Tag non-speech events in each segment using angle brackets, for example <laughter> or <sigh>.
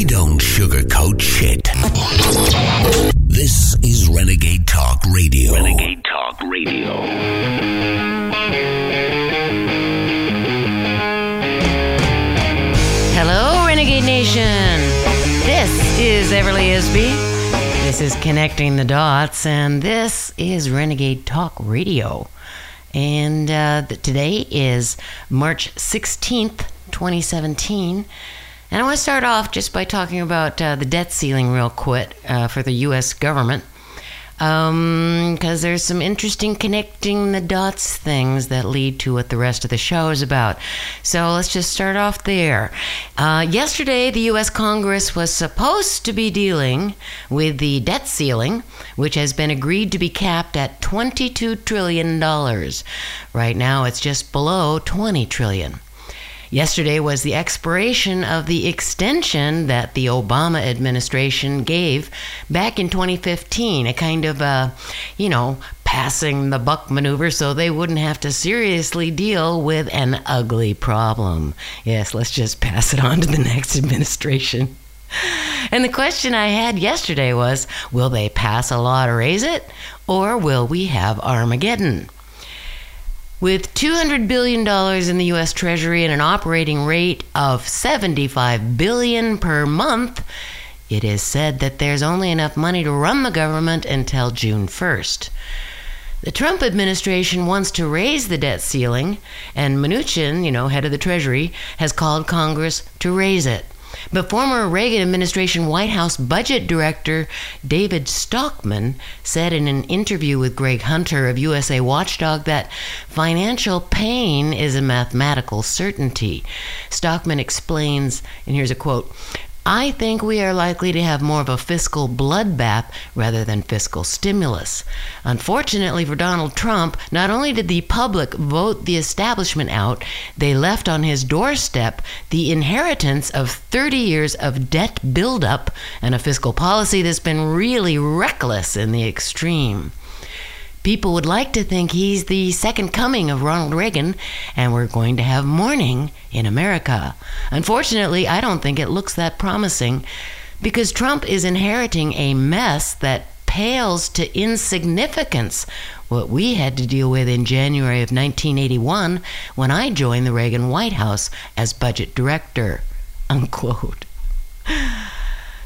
We don't sugarcoat shit. This is Renegade Talk Radio. Renegade Talk Radio. Hello, Renegade Nation. This is Everly Isby. This is Connecting the Dots, and this is Renegade Talk Radio. And uh, today is March 16th, 2017. And I want to start off just by talking about uh, the debt ceiling, real quick, uh, for the U.S. government. Because there's some interesting connecting the dots things that lead to what the rest of the show is about. So let's just start off there. Uh, yesterday, the U.S. Congress was supposed to be dealing with the debt ceiling, which has been agreed to be capped at $22 trillion. Right now, it's just below $20 trillion. Yesterday was the expiration of the extension that the Obama administration gave back in 2015, a kind of, uh, you know, passing the buck maneuver so they wouldn't have to seriously deal with an ugly problem. Yes, let's just pass it on to the <laughs> next administration. And the question I had yesterday was will they pass a law to raise it, or will we have Armageddon? With $200 billion in the U.S. Treasury and an operating rate of 75 billion per month, it is said that there's only enough money to run the government until June 1st. The Trump administration wants to raise the debt ceiling, and Mnuchin, you know, head of the Treasury, has called Congress to raise it. But former Reagan administration White House budget director David Stockman said in an interview with Greg Hunter of USA Watchdog that financial pain is a mathematical certainty. Stockman explains, and here's a quote I think we are likely to have more of a fiscal bloodbath rather than fiscal stimulus. Unfortunately for Donald Trump, not only did the public vote the establishment out, they left on his doorstep the inheritance of 30 years of debt buildup and a fiscal policy that's been really reckless in the extreme. People would like to think he's the second coming of Ronald Reagan, and we're going to have morning in America. Unfortunately, I don't think it looks that promising because Trump is inheriting a mess that pales to insignificance what we had to deal with in January of 1981 when I joined the Reagan White House as budget director. <laughs> Unquote.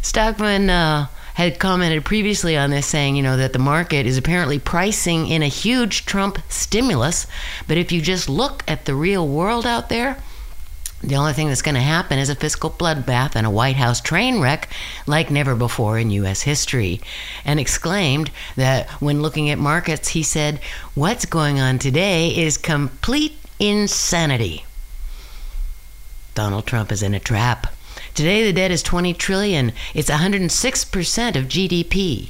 Stockman uh, had commented previously on this, saying, you know, that the market is apparently pricing in a huge Trump stimulus. But if you just look at the real world out there, the only thing that's going to happen is a fiscal bloodbath and a White House train wreck like never before in U.S. history. And exclaimed that when looking at markets, he said, What's going on today is complete insanity. Donald Trump is in a trap. Today the debt is 20 trillion. It's 106% of GDP.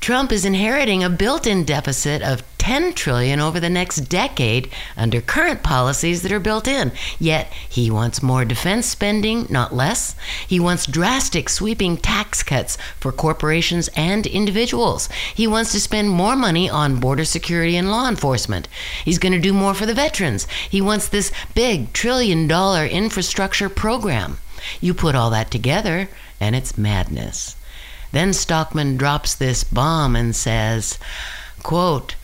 Trump is inheriting a built-in deficit of 10 trillion over the next decade under current policies that are built in. Yet he wants more defense spending, not less. He wants drastic sweeping tax cuts for corporations and individuals. He wants to spend more money on border security and law enforcement. He's going to do more for the veterans. He wants this big trillion dollar infrastructure program. You put all that together, and it's madness. Then Stockman drops this bomb and says, quote,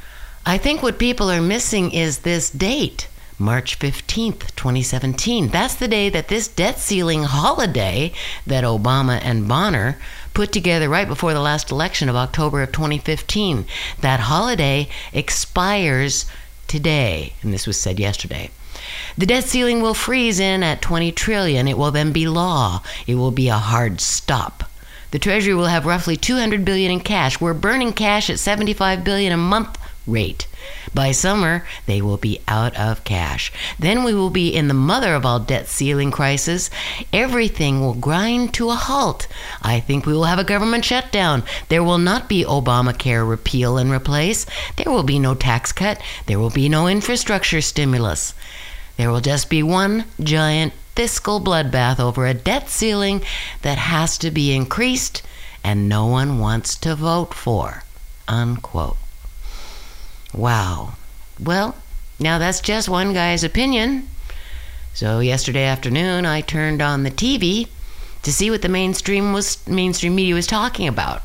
I think what people are missing is this date, March 15th, 2017. That's the day that this debt ceiling holiday that Obama and Boehner put together right before the last election of October of 2015. That holiday expires today, and this was said yesterday. The debt ceiling will freeze in at 20 trillion. It will then be law. It will be a hard stop. The Treasury will have roughly 200 billion in cash. We're burning cash at 75 billion a month rate. By summer, they will be out of cash. Then we will be in the mother of all debt ceiling crisis. Everything will grind to a halt. I think we will have a government shutdown. There will not be Obamacare repeal and replace. There will be no tax cut. There will be no infrastructure stimulus. There will just be one giant fiscal bloodbath over a debt ceiling that has to be increased and no one wants to vote for. Unquote. Wow. Well, now that's just one guy's opinion. So yesterday afternoon, I turned on the TV to see what the mainstream was mainstream media was talking about,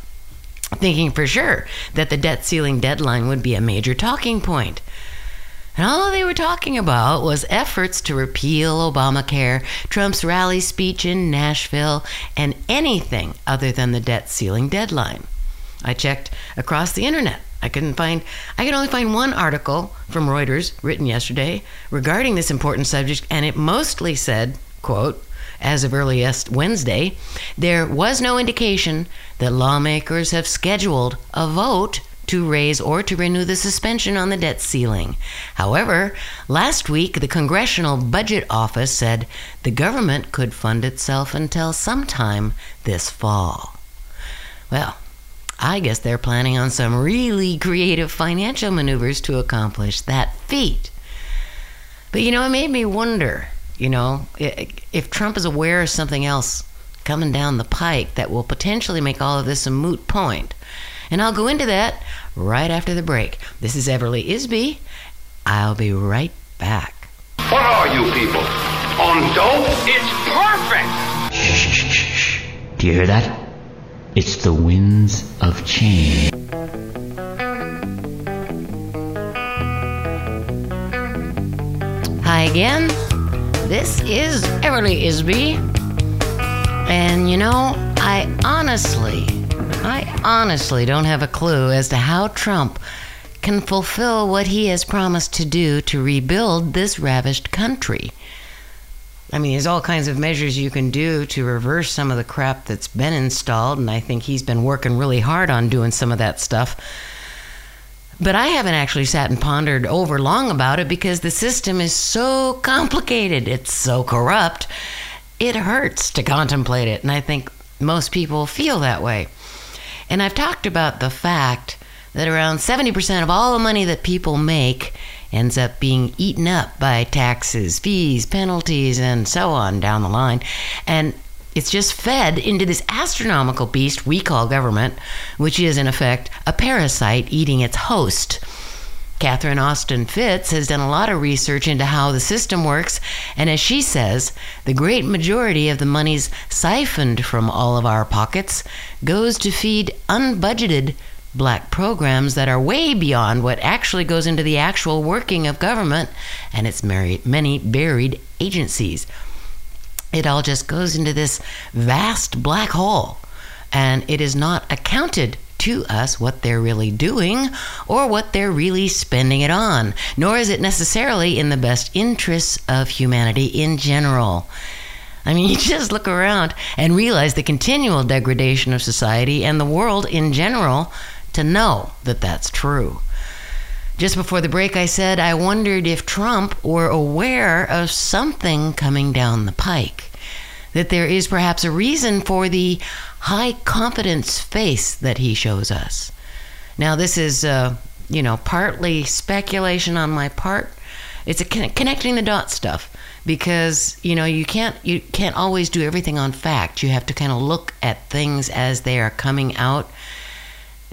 thinking for sure that the debt ceiling deadline would be a major talking point. And all they were talking about was efforts to repeal Obamacare, Trump's rally speech in Nashville, and anything other than the debt ceiling deadline. I checked across the internet. I couldn't find, I could only find one article from Reuters written yesterday regarding this important subject, and it mostly said, quote, as of earliest Wednesday, there was no indication that lawmakers have scheduled a vote to raise or to renew the suspension on the debt ceiling. However, last week the Congressional Budget Office said the government could fund itself until sometime this fall. Well, I guess they're planning on some really creative financial maneuvers to accomplish that feat. But you know, it made me wonder, you know, if Trump is aware of something else coming down the pike that will potentially make all of this a moot point. And I'll go into that right after the break. This is Everly Isby. I'll be right back. What are you people? On dope? It's perfect! Shh, shh, shh, shh. Do you hear that? It's the winds of change. Hi again. This is Everly Isby. And you know, I honestly, I honestly don't have a clue as to how Trump can fulfill what he has promised to do to rebuild this ravished country. I mean, there's all kinds of measures you can do to reverse some of the crap that's been installed, and I think he's been working really hard on doing some of that stuff. But I haven't actually sat and pondered over long about it because the system is so complicated, it's so corrupt, it hurts to contemplate it, and I think most people feel that way. And I've talked about the fact that around 70% of all the money that people make ends up being eaten up by taxes, fees, penalties, and so on down the line. And it's just fed into this astronomical beast we call government, which is in effect a parasite eating its host. Catherine Austin Fitts has done a lot of research into how the system works, and as she says, the great majority of the monies siphoned from all of our pockets goes to feed unbudgeted black programs that are way beyond what actually goes into the actual working of government and its many buried agencies. It all just goes into this vast black hole, and it is not accounted to us what they're really doing or what they're really spending it on, nor is it necessarily in the best interests of humanity in general. I mean, <laughs> you just look around and realize the continual degradation of society and the world in general to know that that's true. Just before the break, I said I wondered if Trump were aware of something coming down the pike. That there is perhaps a reason for the high confidence face that he shows us. Now, this is, uh, you know, partly speculation on my part. It's a con- connecting the dots stuff because you know you can't you can't always do everything on fact. You have to kind of look at things as they are coming out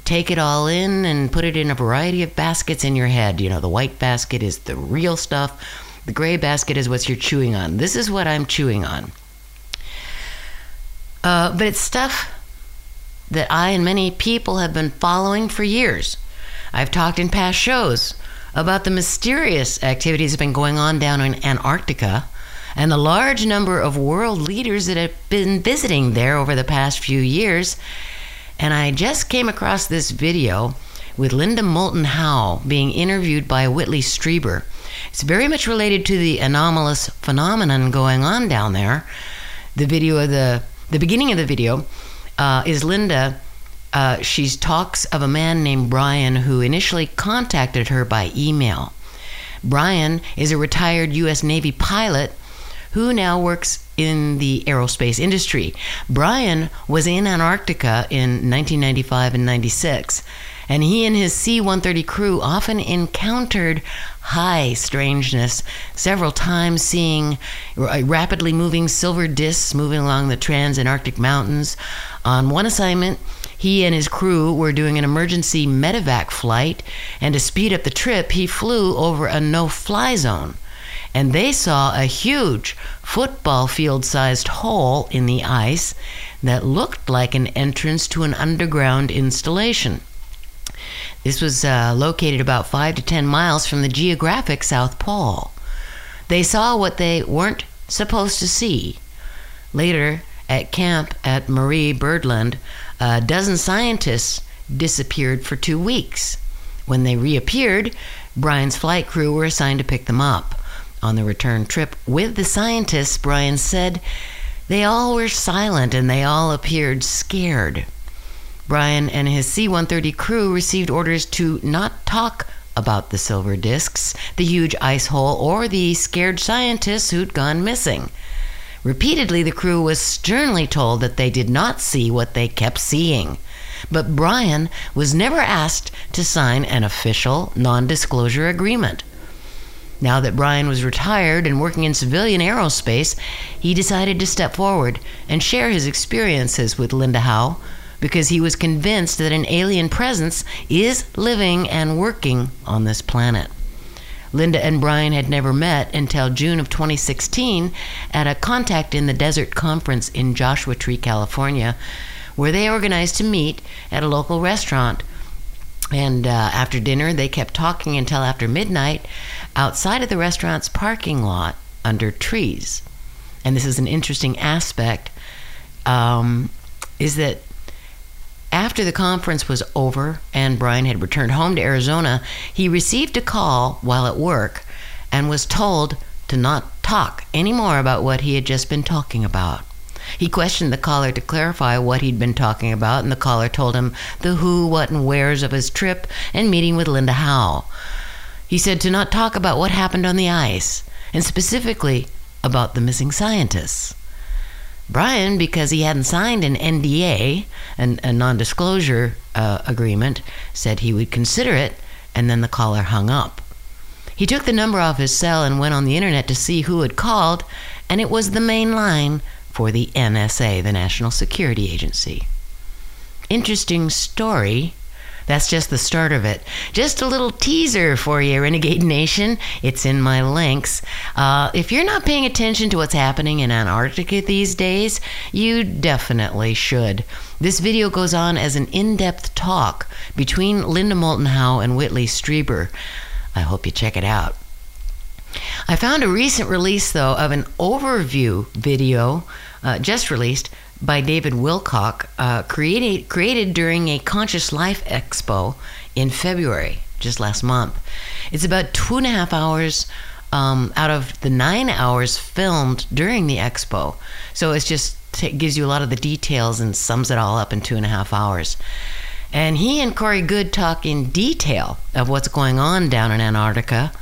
take it all in and put it in a variety of baskets in your head. You know, the white basket is the real stuff, the gray basket is what you're chewing on. This is what I'm chewing on. Uh, but it's stuff that I and many people have been following for years. I've talked in past shows about the mysterious activities that have been going on down in Antarctica and the large number of world leaders that have been visiting there over the past few years and I just came across this video with Linda Moulton Howe being interviewed by Whitley Strieber. It's very much related to the anomalous phenomenon going on down there. The video of the the beginning of the video uh, is Linda. Uh, she talks of a man named Brian who initially contacted her by email. Brian is a retired U.S. Navy pilot who now works in the aerospace industry. Brian was in Antarctica in 1995 and 96, and he and his C 130 crew often encountered high strangeness, several times seeing uh, rapidly moving silver discs moving along the Transantarctic Mountains. On one assignment, he and his crew were doing an emergency medevac flight, and to speed up the trip, he flew over a no fly zone. and they saw a huge football field sized hole in the ice that looked like an entrance to an underground installation. This was uh, located about five to ten miles from the geographic South Pole. They saw what they weren't supposed to see. Later, at camp at Marie Byrd Land, a dozen scientists disappeared for two weeks. When they reappeared, Brian's flight crew were assigned to pick them up. On the return trip with the scientists, Brian said they all were silent and they all appeared scared. Brian and his C 130 crew received orders to not talk about the silver discs, the huge ice hole, or the scared scientists who'd gone missing. Repeatedly, the crew was sternly told that they did not see what they kept seeing. But Brian was never asked to sign an official non disclosure agreement. Now that Brian was retired and working in civilian aerospace, he decided to step forward and share his experiences with Linda Howe because he was convinced that an alien presence is living and working on this planet. Linda and Brian had never met until June of 2016 at a Contact in the Desert conference in Joshua Tree, California, where they organized to meet at a local restaurant. And uh, after dinner, they kept talking until after midnight outside of the restaurant's parking lot under trees. And this is an interesting aspect um, is that after the conference was over and Brian had returned home to Arizona, he received a call while at work and was told to not talk anymore about what he had just been talking about. He questioned the caller to clarify what he'd been talking about, and the caller told him the who, what, and wheres of his trip and meeting with Linda Howe. He said to not talk about what happened on the ice, and specifically about the missing scientists. Brian, because he hadn't signed an NDA, an, a non disclosure uh, agreement, said he would consider it, and then the caller hung up. He took the number off his cell and went on the internet to see who had called, and it was the main line for the NSA, the National Security Agency. Interesting story that's just the start of it. Just a little teaser for you, Renegade <laughs> Nation. It's in my links. Uh, if you're not paying attention to what's happening in Antarctica these days, you definitely should. This video goes on as an in depth talk between Linda Moulton Howe and Whitley Strieber. I hope you check it out. I found a recent release, though, of an overview video uh, just released by David Wilcock, uh, created, created during a Conscious Life Expo in February, just last month. It's about two and a half hours um, out of the nine hours filmed during the expo. So it's just it gives you a lot of the details and sums it all up in two and a half hours. And he and Corey Goode talk in detail of what's going on down in Antarctica,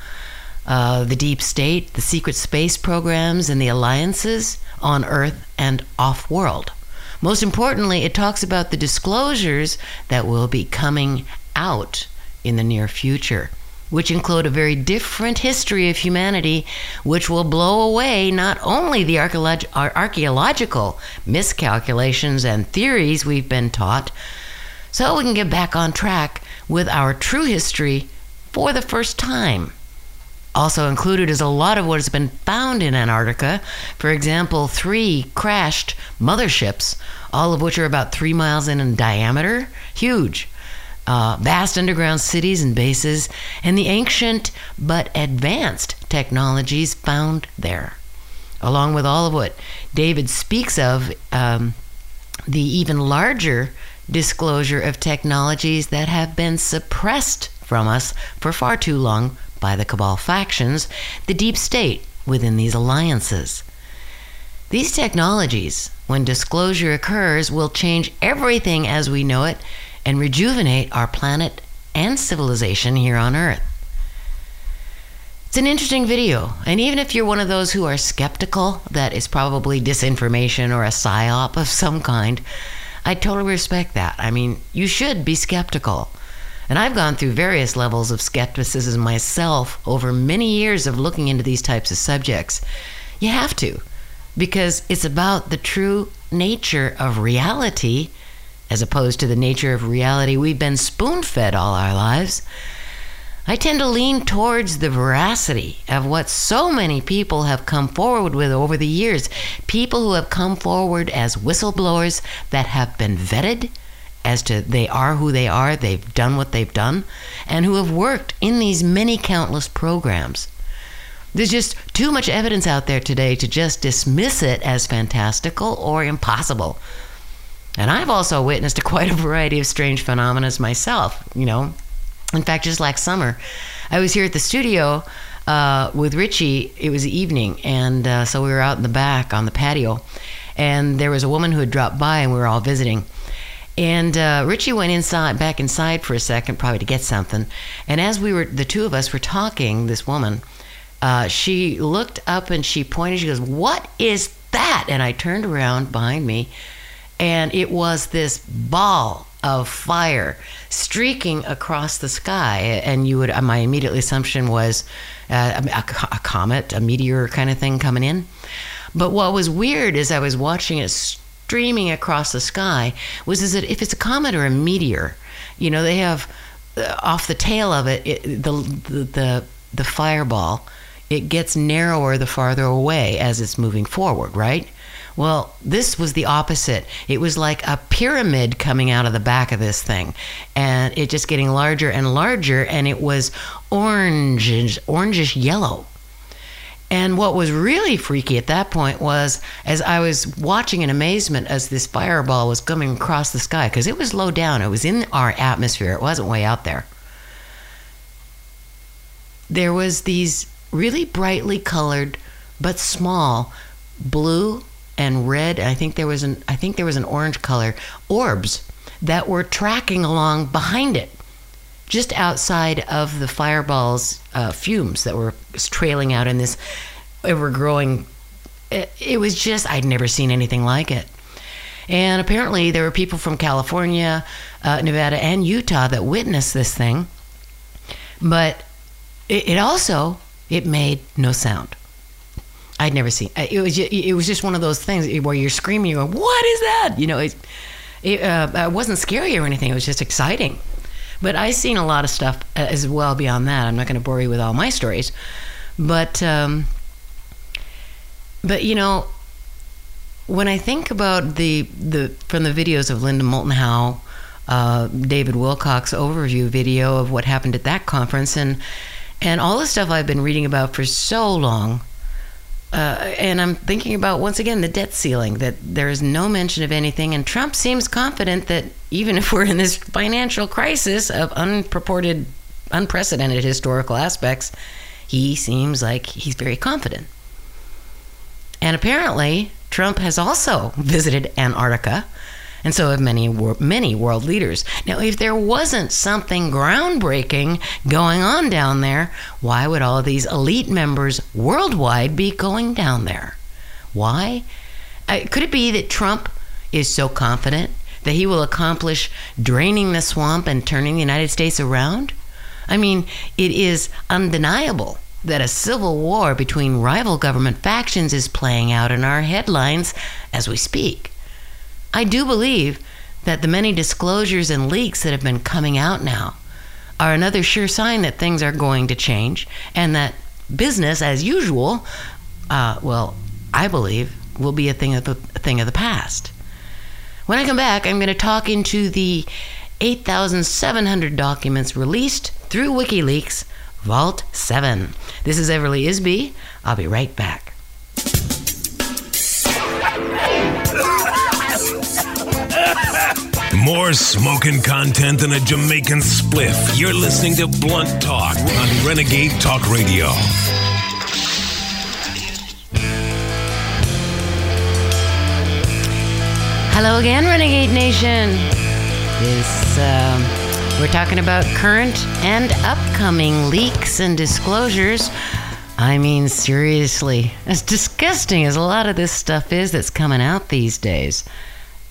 uh, the deep state, the secret space programs, and the alliances on Earth and off world. Most importantly, it talks about the disclosures that will be coming out in the near future, which include a very different history of humanity, which will blow away not only the archaeological miscalculations and theories we've been taught, so we can get back on track with our true history for the first time. Also included is a lot of what has been found in Antarctica. For example, three crashed motherships, all of which are about three miles in, diameter. Huge. Uh, vast underground cities and bases, and the ancient but advanced technologies found there. Along with all of what David speaks of, um, the even larger disclosure of technologies that have been suppressed from us for far too long by the cabal factions, the deep state within these alliances. These technologies, when disclosure occurs, will change everything as we know it and rejuvenate our planet and civilization here on Earth. It's an interesting video, and even if you're one of those who are skeptical that it's probably disinformation or a psyop of some kind, I totally respect that. I mean, you should be skeptical. And I've gone through various levels of skepticism myself over many years of looking into these types of subjects. You have to, because it's about the true nature of reality as opposed to the nature of reality we've been spoon fed all our lives. I tend to lean towards the veracity of what so many people have come forward with over the years. People who have come forward as whistleblowers that have been vetted as to they are who they are, they've done what they've done, and who have worked in these many countless programs. There's just too much evidence out there today to just dismiss it as fantastical or impossible. And I've also witnessed <laughs> quite a variety of strange phenomena myself, you know, in fact, just last summer, I was here at the studio uh, with Richie. It was evening, and uh, so we were out in the back on the patio, and there was a woman who had dropped by, and we were all visiting. And uh, Richie went inside, back inside for a second, probably to get something. And as we were, the two of us were talking, this woman, uh, she looked up and she pointed. She goes, "What is that?" And I turned around behind me, and it was this ball of fire streaking across the sky. And you would, my immediate assumption was uh, a, a, comet, a meteor kind of thing coming in. But what was weird is I was watching it streaming across the sky was is that if it's a comet or a meteor, you know, they have uh, off the tail of it, it the, the, the, the fireball, it gets narrower the farther away as it's moving forward, right? Well, this was the opposite. It was like a pyramid coming out of the back of this thing, and it just getting larger and larger, and it was orange, orangish yellow. And what was really freaky at that point was as I was watching in amazement as this fireball was coming across the sky, because it was low down, it was in our atmosphere, it wasn't way out there. There was these really brightly colored but small blue and red. and I think there was an I think there was an orange color orbs that were tracking along behind it, just outside of the fireball's uh, fumes that were trailing out in this ever growing. It, it was just I'd never seen anything like it. And apparently, there were people from California, uh, Nevada, and Utah that witnessed this thing. But it, it also it made no sound. I'd never seen. It was it was just one of those things where you're screaming, you're going, "What is that?" You know, it, it, uh, it wasn't scary or anything. It was just exciting. But I've seen a lot of stuff as well beyond that. I'm not going to bore you with all my stories, but um, but you know, when I think about the the from the videos of Linda Moulton Howe, uh, David Wilcock overview video of what happened at that conference, and and all the stuff I've been reading about for so long uh, and I'm thinking about once again the debt ceiling, that there is no mention of anything. And Trump seems confident that even if we're in this financial crisis of unpurported, unprecedented historical aspects, he seems like he's very confident. And apparently, Trump has also visited Antarctica and so have many many world leaders. Now, if there wasn't something groundbreaking going on down there, why would all these elite members worldwide be going down there? Why? Uh, could it be that Trump is so confident that he will accomplish draining the swamp and turning the United States around? I mean, it is undeniable that a civil war between rival government factions is playing out in our headlines as we speak. I do believe that the many disclosures and leaks that have been coming out now are another sure sign that things are going to change and that business as usual, uh, well, I believe, will be a thing of the, a thing of the past. When I come back, I'm going to talk into the 8,700 documents released through WikiLeaks, Vault 7. This is Everly Isby. I'll be right back. More smoking content than a Jamaican spliff. You're listening to Blunt Talk on Renegade Talk Radio. Hello again, Renegade Nation. This um, we're talking about current and upcoming leaks and disclosures. I mean, seriously, as disgusting as a lot of this stuff is that's coming out these days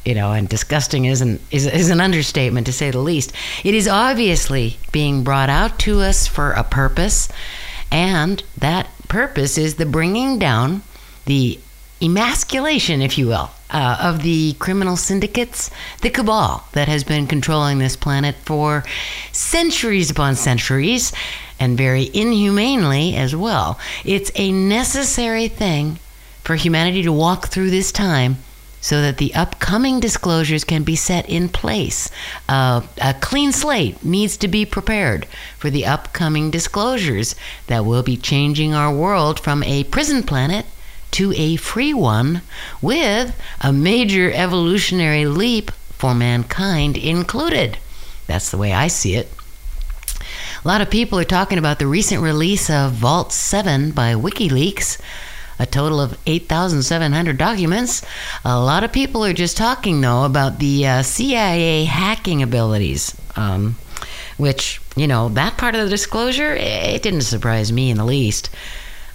you know, and disgusting is an, is, is an understatement to say the least. It is obviously being brought out to us for a purpose, and that purpose is the bringing down the emasculation, if you will, uh, of the criminal syndicates, the cabal that has been controlling this planet for centuries upon centuries, and very inhumanely as well. It's a necessary thing for humanity to walk through this time so that the upcoming disclosures can be set in place. Uh, a clean slate needs to be prepared for the upcoming disclosures that will be changing our world from a prison planet to a free one with a major evolutionary leap for mankind included. That's the way I see it. A lot of people are talking about the recent release of Vault 7 by WikiLeaks a total of 8,700 documents. A lot of people are just talking, though, about the uh, CIA hacking abilities, um, which, you know, that part of the disclosure, it didn't surprise me in the least.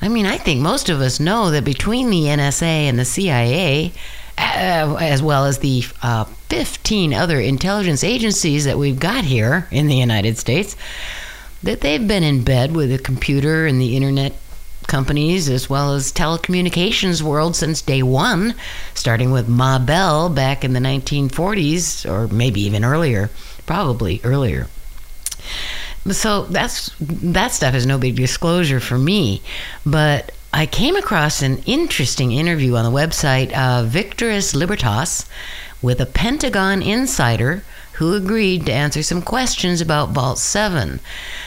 I mean, I think most of us know that between the NSA and the CIA, uh, as well as the uh, 15 other intelligence agencies that we've got here in the United States, that they've been in bed with the computer and the internet companies as well as telecommunications world since day one, starting with Ma Bell back in the 1940s, or maybe even earlier, probably earlier. So that's that stuff is no big disclosure for me, but I came across an interesting interview on the website of Victurus Libertas with a Pentagon insider who agreed to answer some questions about Vault 7.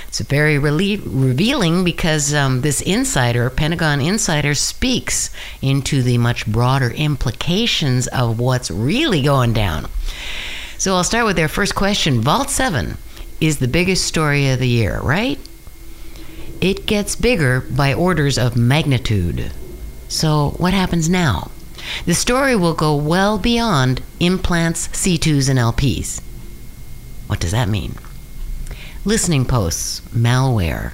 It's very revealing because um, this insider, Pentagon insider, speaks into the much broader implications of what's really going down. So I'll start with their first question. Vault 7 is the biggest story of the year, right? It gets bigger by orders of magnitude. So what happens now? The story will go well beyond implants, C2s, and LPs. What does that mean? Listening posts, malware.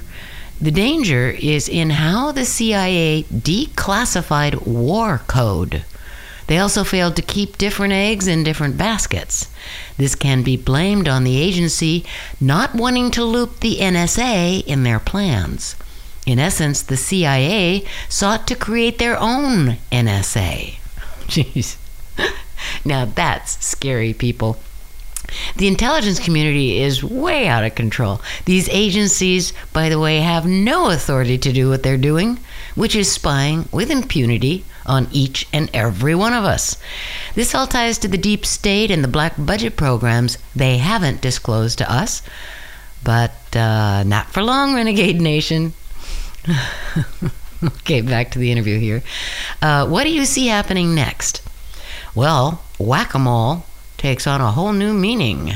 The danger is in how the CIA declassified war code. They also failed to keep different eggs in different baskets. This can be blamed on the agency not wanting to loop the NSA in their plans. In essence, the CIA sought to create their own NSA. <laughs> Jeez. <laughs> now that's scary, people. The intelligence community is way out of control. These agencies, by the way, have no authority to do what they're doing, which is spying with impunity on each and every one of us. This all ties to the deep state and the black budget programs they haven't disclosed to us. But uh, not for long, Renegade Nation. <laughs> okay, back to the interview here. Uh, what do you see happening next? Well, whack a mole takes on a whole new meaning.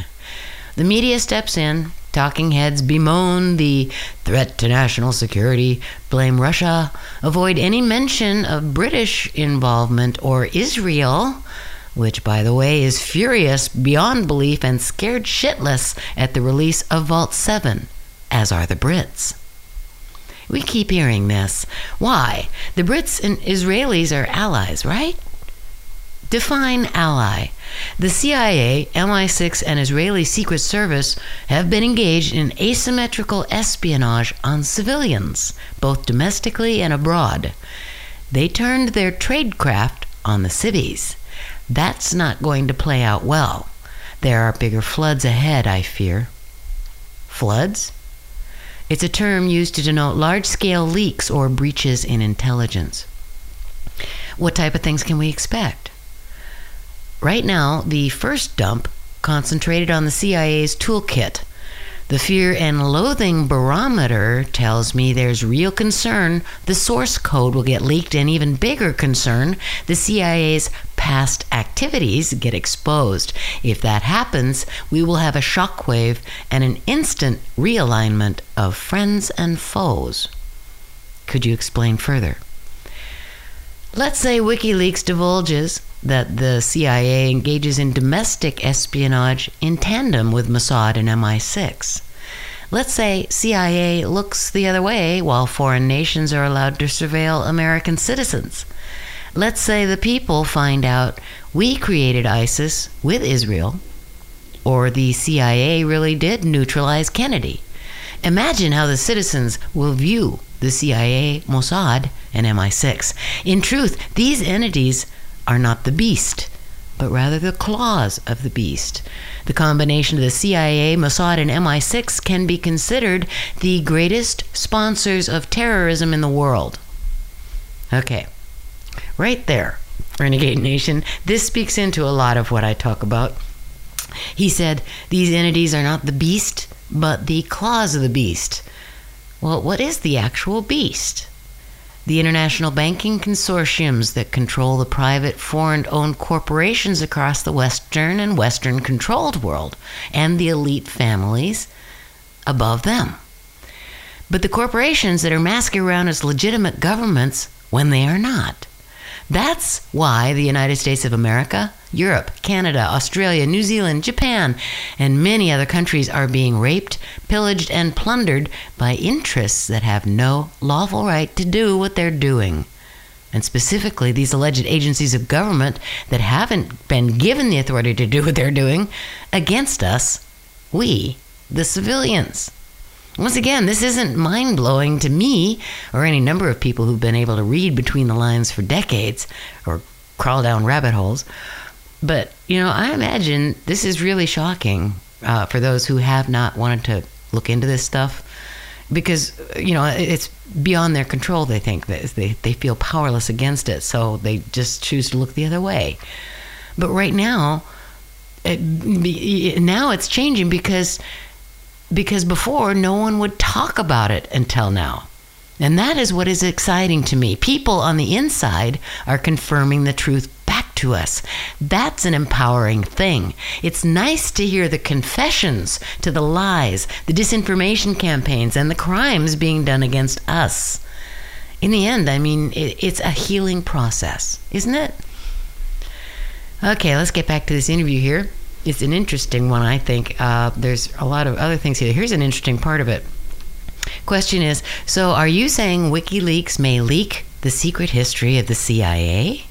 The media steps in, talking heads bemoan the threat to national security, blame Russia, avoid any mention of British involvement or Israel, which, by the way, is furious beyond belief and scared shitless at the release of Vault 7, as are the Brits. We keep hearing this. Why? The Brits and Israelis are allies, right? Define ally. The CIA, MI6, and Israeli Secret Service have been engaged in asymmetrical espionage on civilians, both domestically and abroad. They turned their tradecraft on the civvies. That's not going to play out well. There are bigger floods ahead, I fear. Floods? It's a term used to denote large scale leaks or breaches in intelligence. What type of things can we expect? Right now, the first dump concentrated on the CIA's toolkit. The fear and loathing barometer tells me there's real concern the source code will get leaked, and even bigger concern the CIA's past activities get exposed. If that happens, we will have a shockwave and an instant realignment of friends and foes. Could you explain further? Let's say WikiLeaks divulges that the CIA engages in domestic espionage in tandem with Mossad and MI6. Let's say CIA looks the other way while foreign nations are allowed to surveil American citizens. Let's say the people find out we created ISIS with Israel, or the CIA really did neutralize Kennedy. Imagine how the citizens will view the CIA, Mossad, and MI6. In truth, these entities are not the beast, but rather the claws of the beast. The combination of the CIA, Mossad, and MI6 can be considered the greatest sponsors of terrorism in the world. Okay, right there, Renegade Nation. This speaks into a lot of what I talk about. He said, These entities are not the beast, but the claws of the beast. Well, what is the actual beast? The international banking consortiums that control the private foreign owned corporations across the Western and Western controlled world, and the elite families above them. But the corporations that are masking around as legitimate governments when they are not. That's why the United States of America, Europe, Canada, Australia, New Zealand, Japan, and many other countries are being raped, pillaged, and plundered by interests that have no lawful right to do what they're doing. And specifically, these alleged agencies of government that haven't been given the authority to do what they're doing against us, we, the civilians. Once again, this isn't mind blowing to me or any number of people who've been able to read between the lines for decades or crawl down rabbit holes. But, you know, I imagine this is really shocking uh, for those who have not wanted to look into this stuff because, you know, it's beyond their control, they think. They, they feel powerless against it, so they just choose to look the other way. But right now, it, now it's changing because because before no one would talk about it until now. And that is what is exciting to me. People on the inside are confirming the truth back to us. That's an empowering thing. It's nice to hear the confessions to the lies, the disinformation campaigns, and the crimes being done against us. In the end, I mean, it's a healing process, isn't it? Okay, let's get back to this interview here it's an interesting one, I think. Uh, there's a lot of other things here. Here's an interesting part of it. Question is So, are you saying WikiLeaks may leak the secret history of the CIA?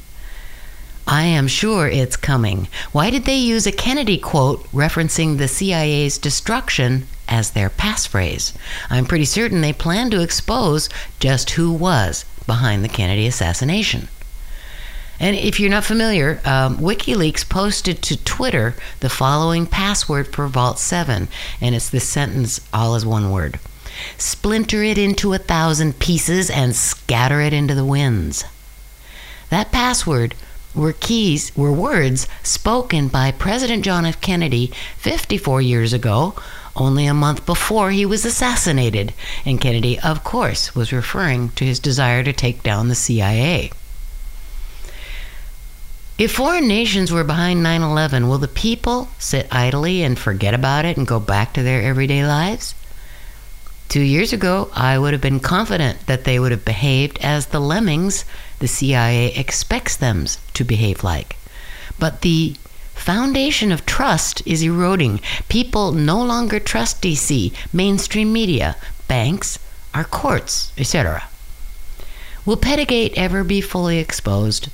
I am sure it's coming. Why did they use a Kennedy quote referencing the CIA's destruction as their passphrase? I'm pretty certain they plan to expose just who was behind the Kennedy assassination. And if you're not familiar, um, WikiLeaks posted to Twitter the following password for Vault 7, and it's this sentence all as one word Splinter it into a thousand pieces and scatter it into the winds. That password were keys were words spoken by President John F. Kennedy 54 years ago, only a month before he was assassinated, and Kennedy, of course, was referring to his desire to take down the CIA. If foreign nations were behind 9 11, will the people sit idly and forget about it and go back to their everyday lives? Two years ago, I would have been confident that they would have behaved as the lemmings the CIA expects them to behave like. But the foundation of trust is eroding. People no longer trust DC, mainstream media, banks, our courts, etc. Will Pedogate ever be fully exposed?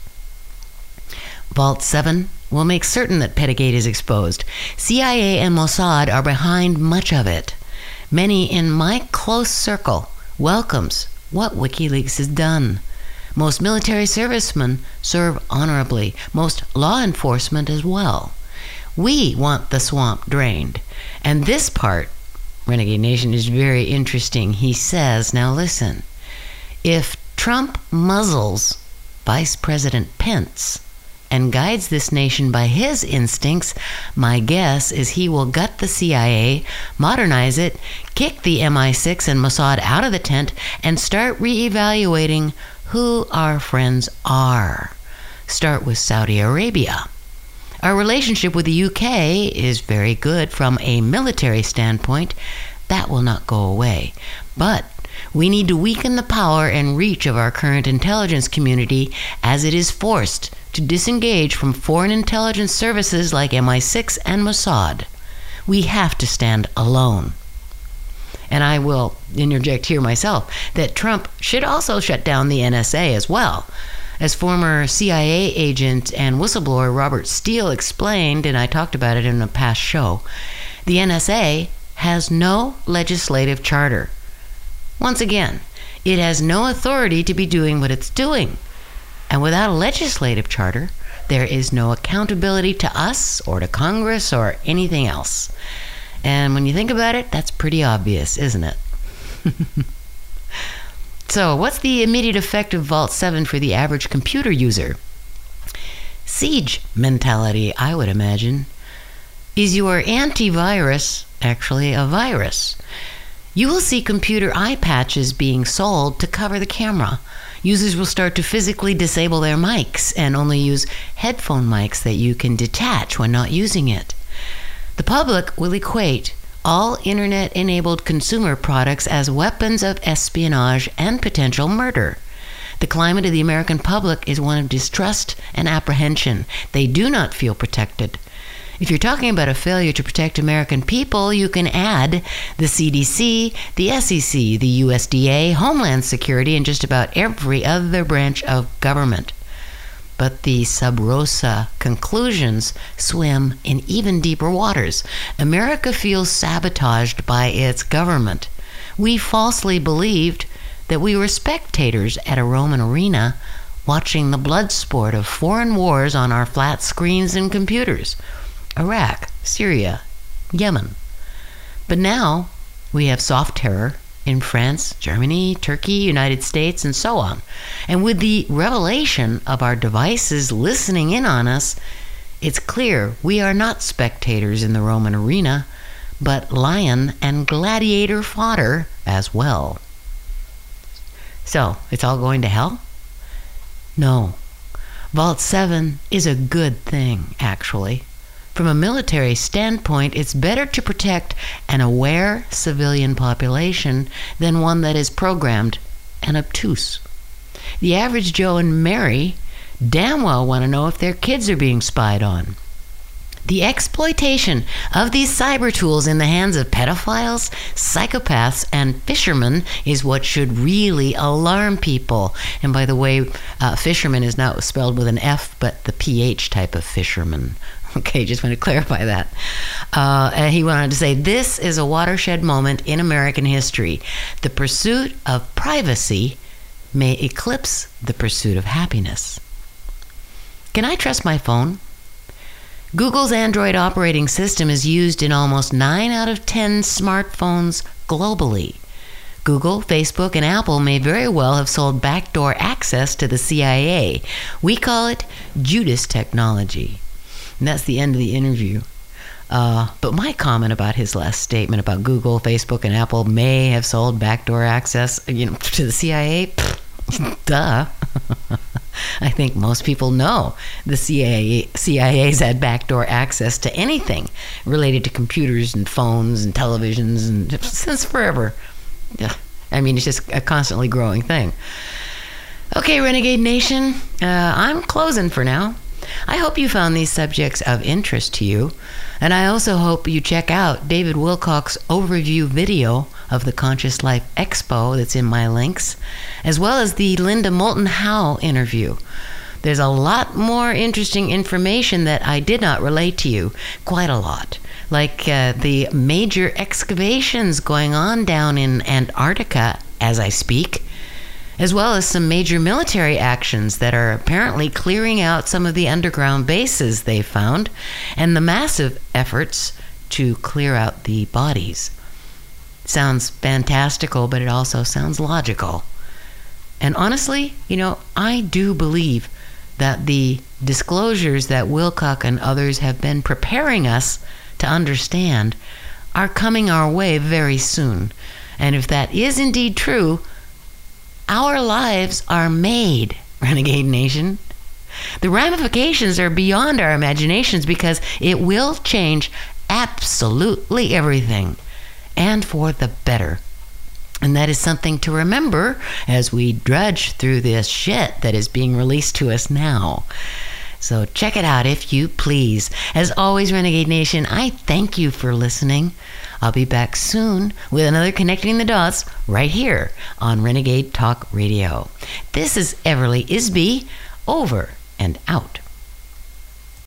Vault 7 will make certain that Pedogate is exposed. CIA and Mossad are behind much of it. Many in my close circle welcomes what WikiLeaks has done. Most military servicemen serve honorably, most law enforcement as well. We want the swamp drained. And this part, Renegade Nation, is very interesting. He says, now listen, if Trump muzzles Vice President Pence, and guides this nation by his instincts, my guess is he will gut the CIA, modernize it, kick the MI6 and Mossad out of the tent, and start reevaluating who our friends are. Start with Saudi Arabia. Our relationship with the UK is very good from a military standpoint. That will not go away. But we need to weaken the power and reach of our current intelligence community as it is forced to disengage from foreign intelligence services like MI6 and Mossad. We have to stand alone. And I will interject here myself that Trump should also shut down the NSA as well. As former CIA agent and whistleblower Robert Steele explained, and I talked about it in a past show, the NSA has no legislative charter. Once again, it has no authority to be doing what it's doing. And without a legislative charter, there is no accountability to us or to Congress or anything else. And when you think about it, that's pretty obvious, isn't it? <laughs> so, what's the immediate effect of Vault 7 for the average computer user? Siege mentality, I would imagine. Is your antivirus actually a virus? You will see computer eye patches being sold to cover the camera. Users will start to physically disable their mics and only use headphone mics that you can detach when not using it. The public will equate all internet enabled consumer products as weapons of espionage and potential murder. The climate of the American public is one of distrust and apprehension. They do not feel protected. If you're talking about a failure to protect American people, you can add the CDC, the SEC, the USDA, Homeland Security, and just about every other branch of government. But the sub rosa conclusions swim in even deeper waters. America feels sabotaged by its government. We falsely believed that we were spectators at a Roman arena watching the blood sport of foreign wars on our flat screens and computers. Iraq, Syria, Yemen. But now we have soft terror in France, Germany, Turkey, United States, and so on. And with the revelation of our devices listening in on us, it's clear we are not spectators in the Roman arena, but lion and gladiator fodder as well. So, it's all going to hell? No. Vault 7 is a good thing, actually. From a military standpoint, it's better to protect an aware civilian population than one that is programmed and obtuse. The average Joe and Mary damn well want to know if their kids are being spied on. The exploitation of these cyber tools in the hands of pedophiles, psychopaths, and fishermen is what should really alarm people. And by the way, uh, fisherman is not spelled with an F, but the PH type of fisherman. Okay, just want to clarify that. Uh, and he went on to say, This is a watershed moment in American history. The pursuit of privacy may eclipse the pursuit of happiness. Can I trust my phone? Google's Android operating system is used in almost 9 out of 10 smartphones globally. Google, Facebook, and Apple may very well have sold backdoor access to the CIA. We call it Judas technology. And that's the end of the interview. Uh, but my comment about his last statement about Google, Facebook, and Apple may have sold backdoor access, you know, to the CIA. Duh. <laughs> I think most people know the CIA CIA's had backdoor access to anything related to computers and phones and televisions and <laughs> since forever. Yeah. I mean, it's just a constantly growing thing. Okay, Renegade Nation, uh, I'm closing for now. I hope you found these subjects of interest to you, and I also hope you check out David Wilcock's overview video of the Conscious Life Expo that's in my links, as well as the Linda Moulton Howe interview. There's a lot more interesting information that I did not relate to you, quite a lot. Like uh, the major excavations going on down in Antarctica as I speak, as well as some major military actions that are apparently clearing out some of the underground bases they found, and the massive efforts to clear out the bodies. Sounds fantastical, but it also sounds logical. And honestly, you know, I do believe that the disclosures that Wilcock and others have been preparing us to understand are coming our way very soon. And if that is indeed true, our lives are made, <laughs> Renegade Nation. The ramifications are beyond our imaginations because it will change absolutely everything and for the better. And that is something to remember as we drudge through this shit that is being released to us now. So check it out if you please. As always, Renegade Nation, I thank you for listening. I'll be back soon with another Connecting the Dots right here on Renegade Talk Radio. This is Everly Isby, over and out.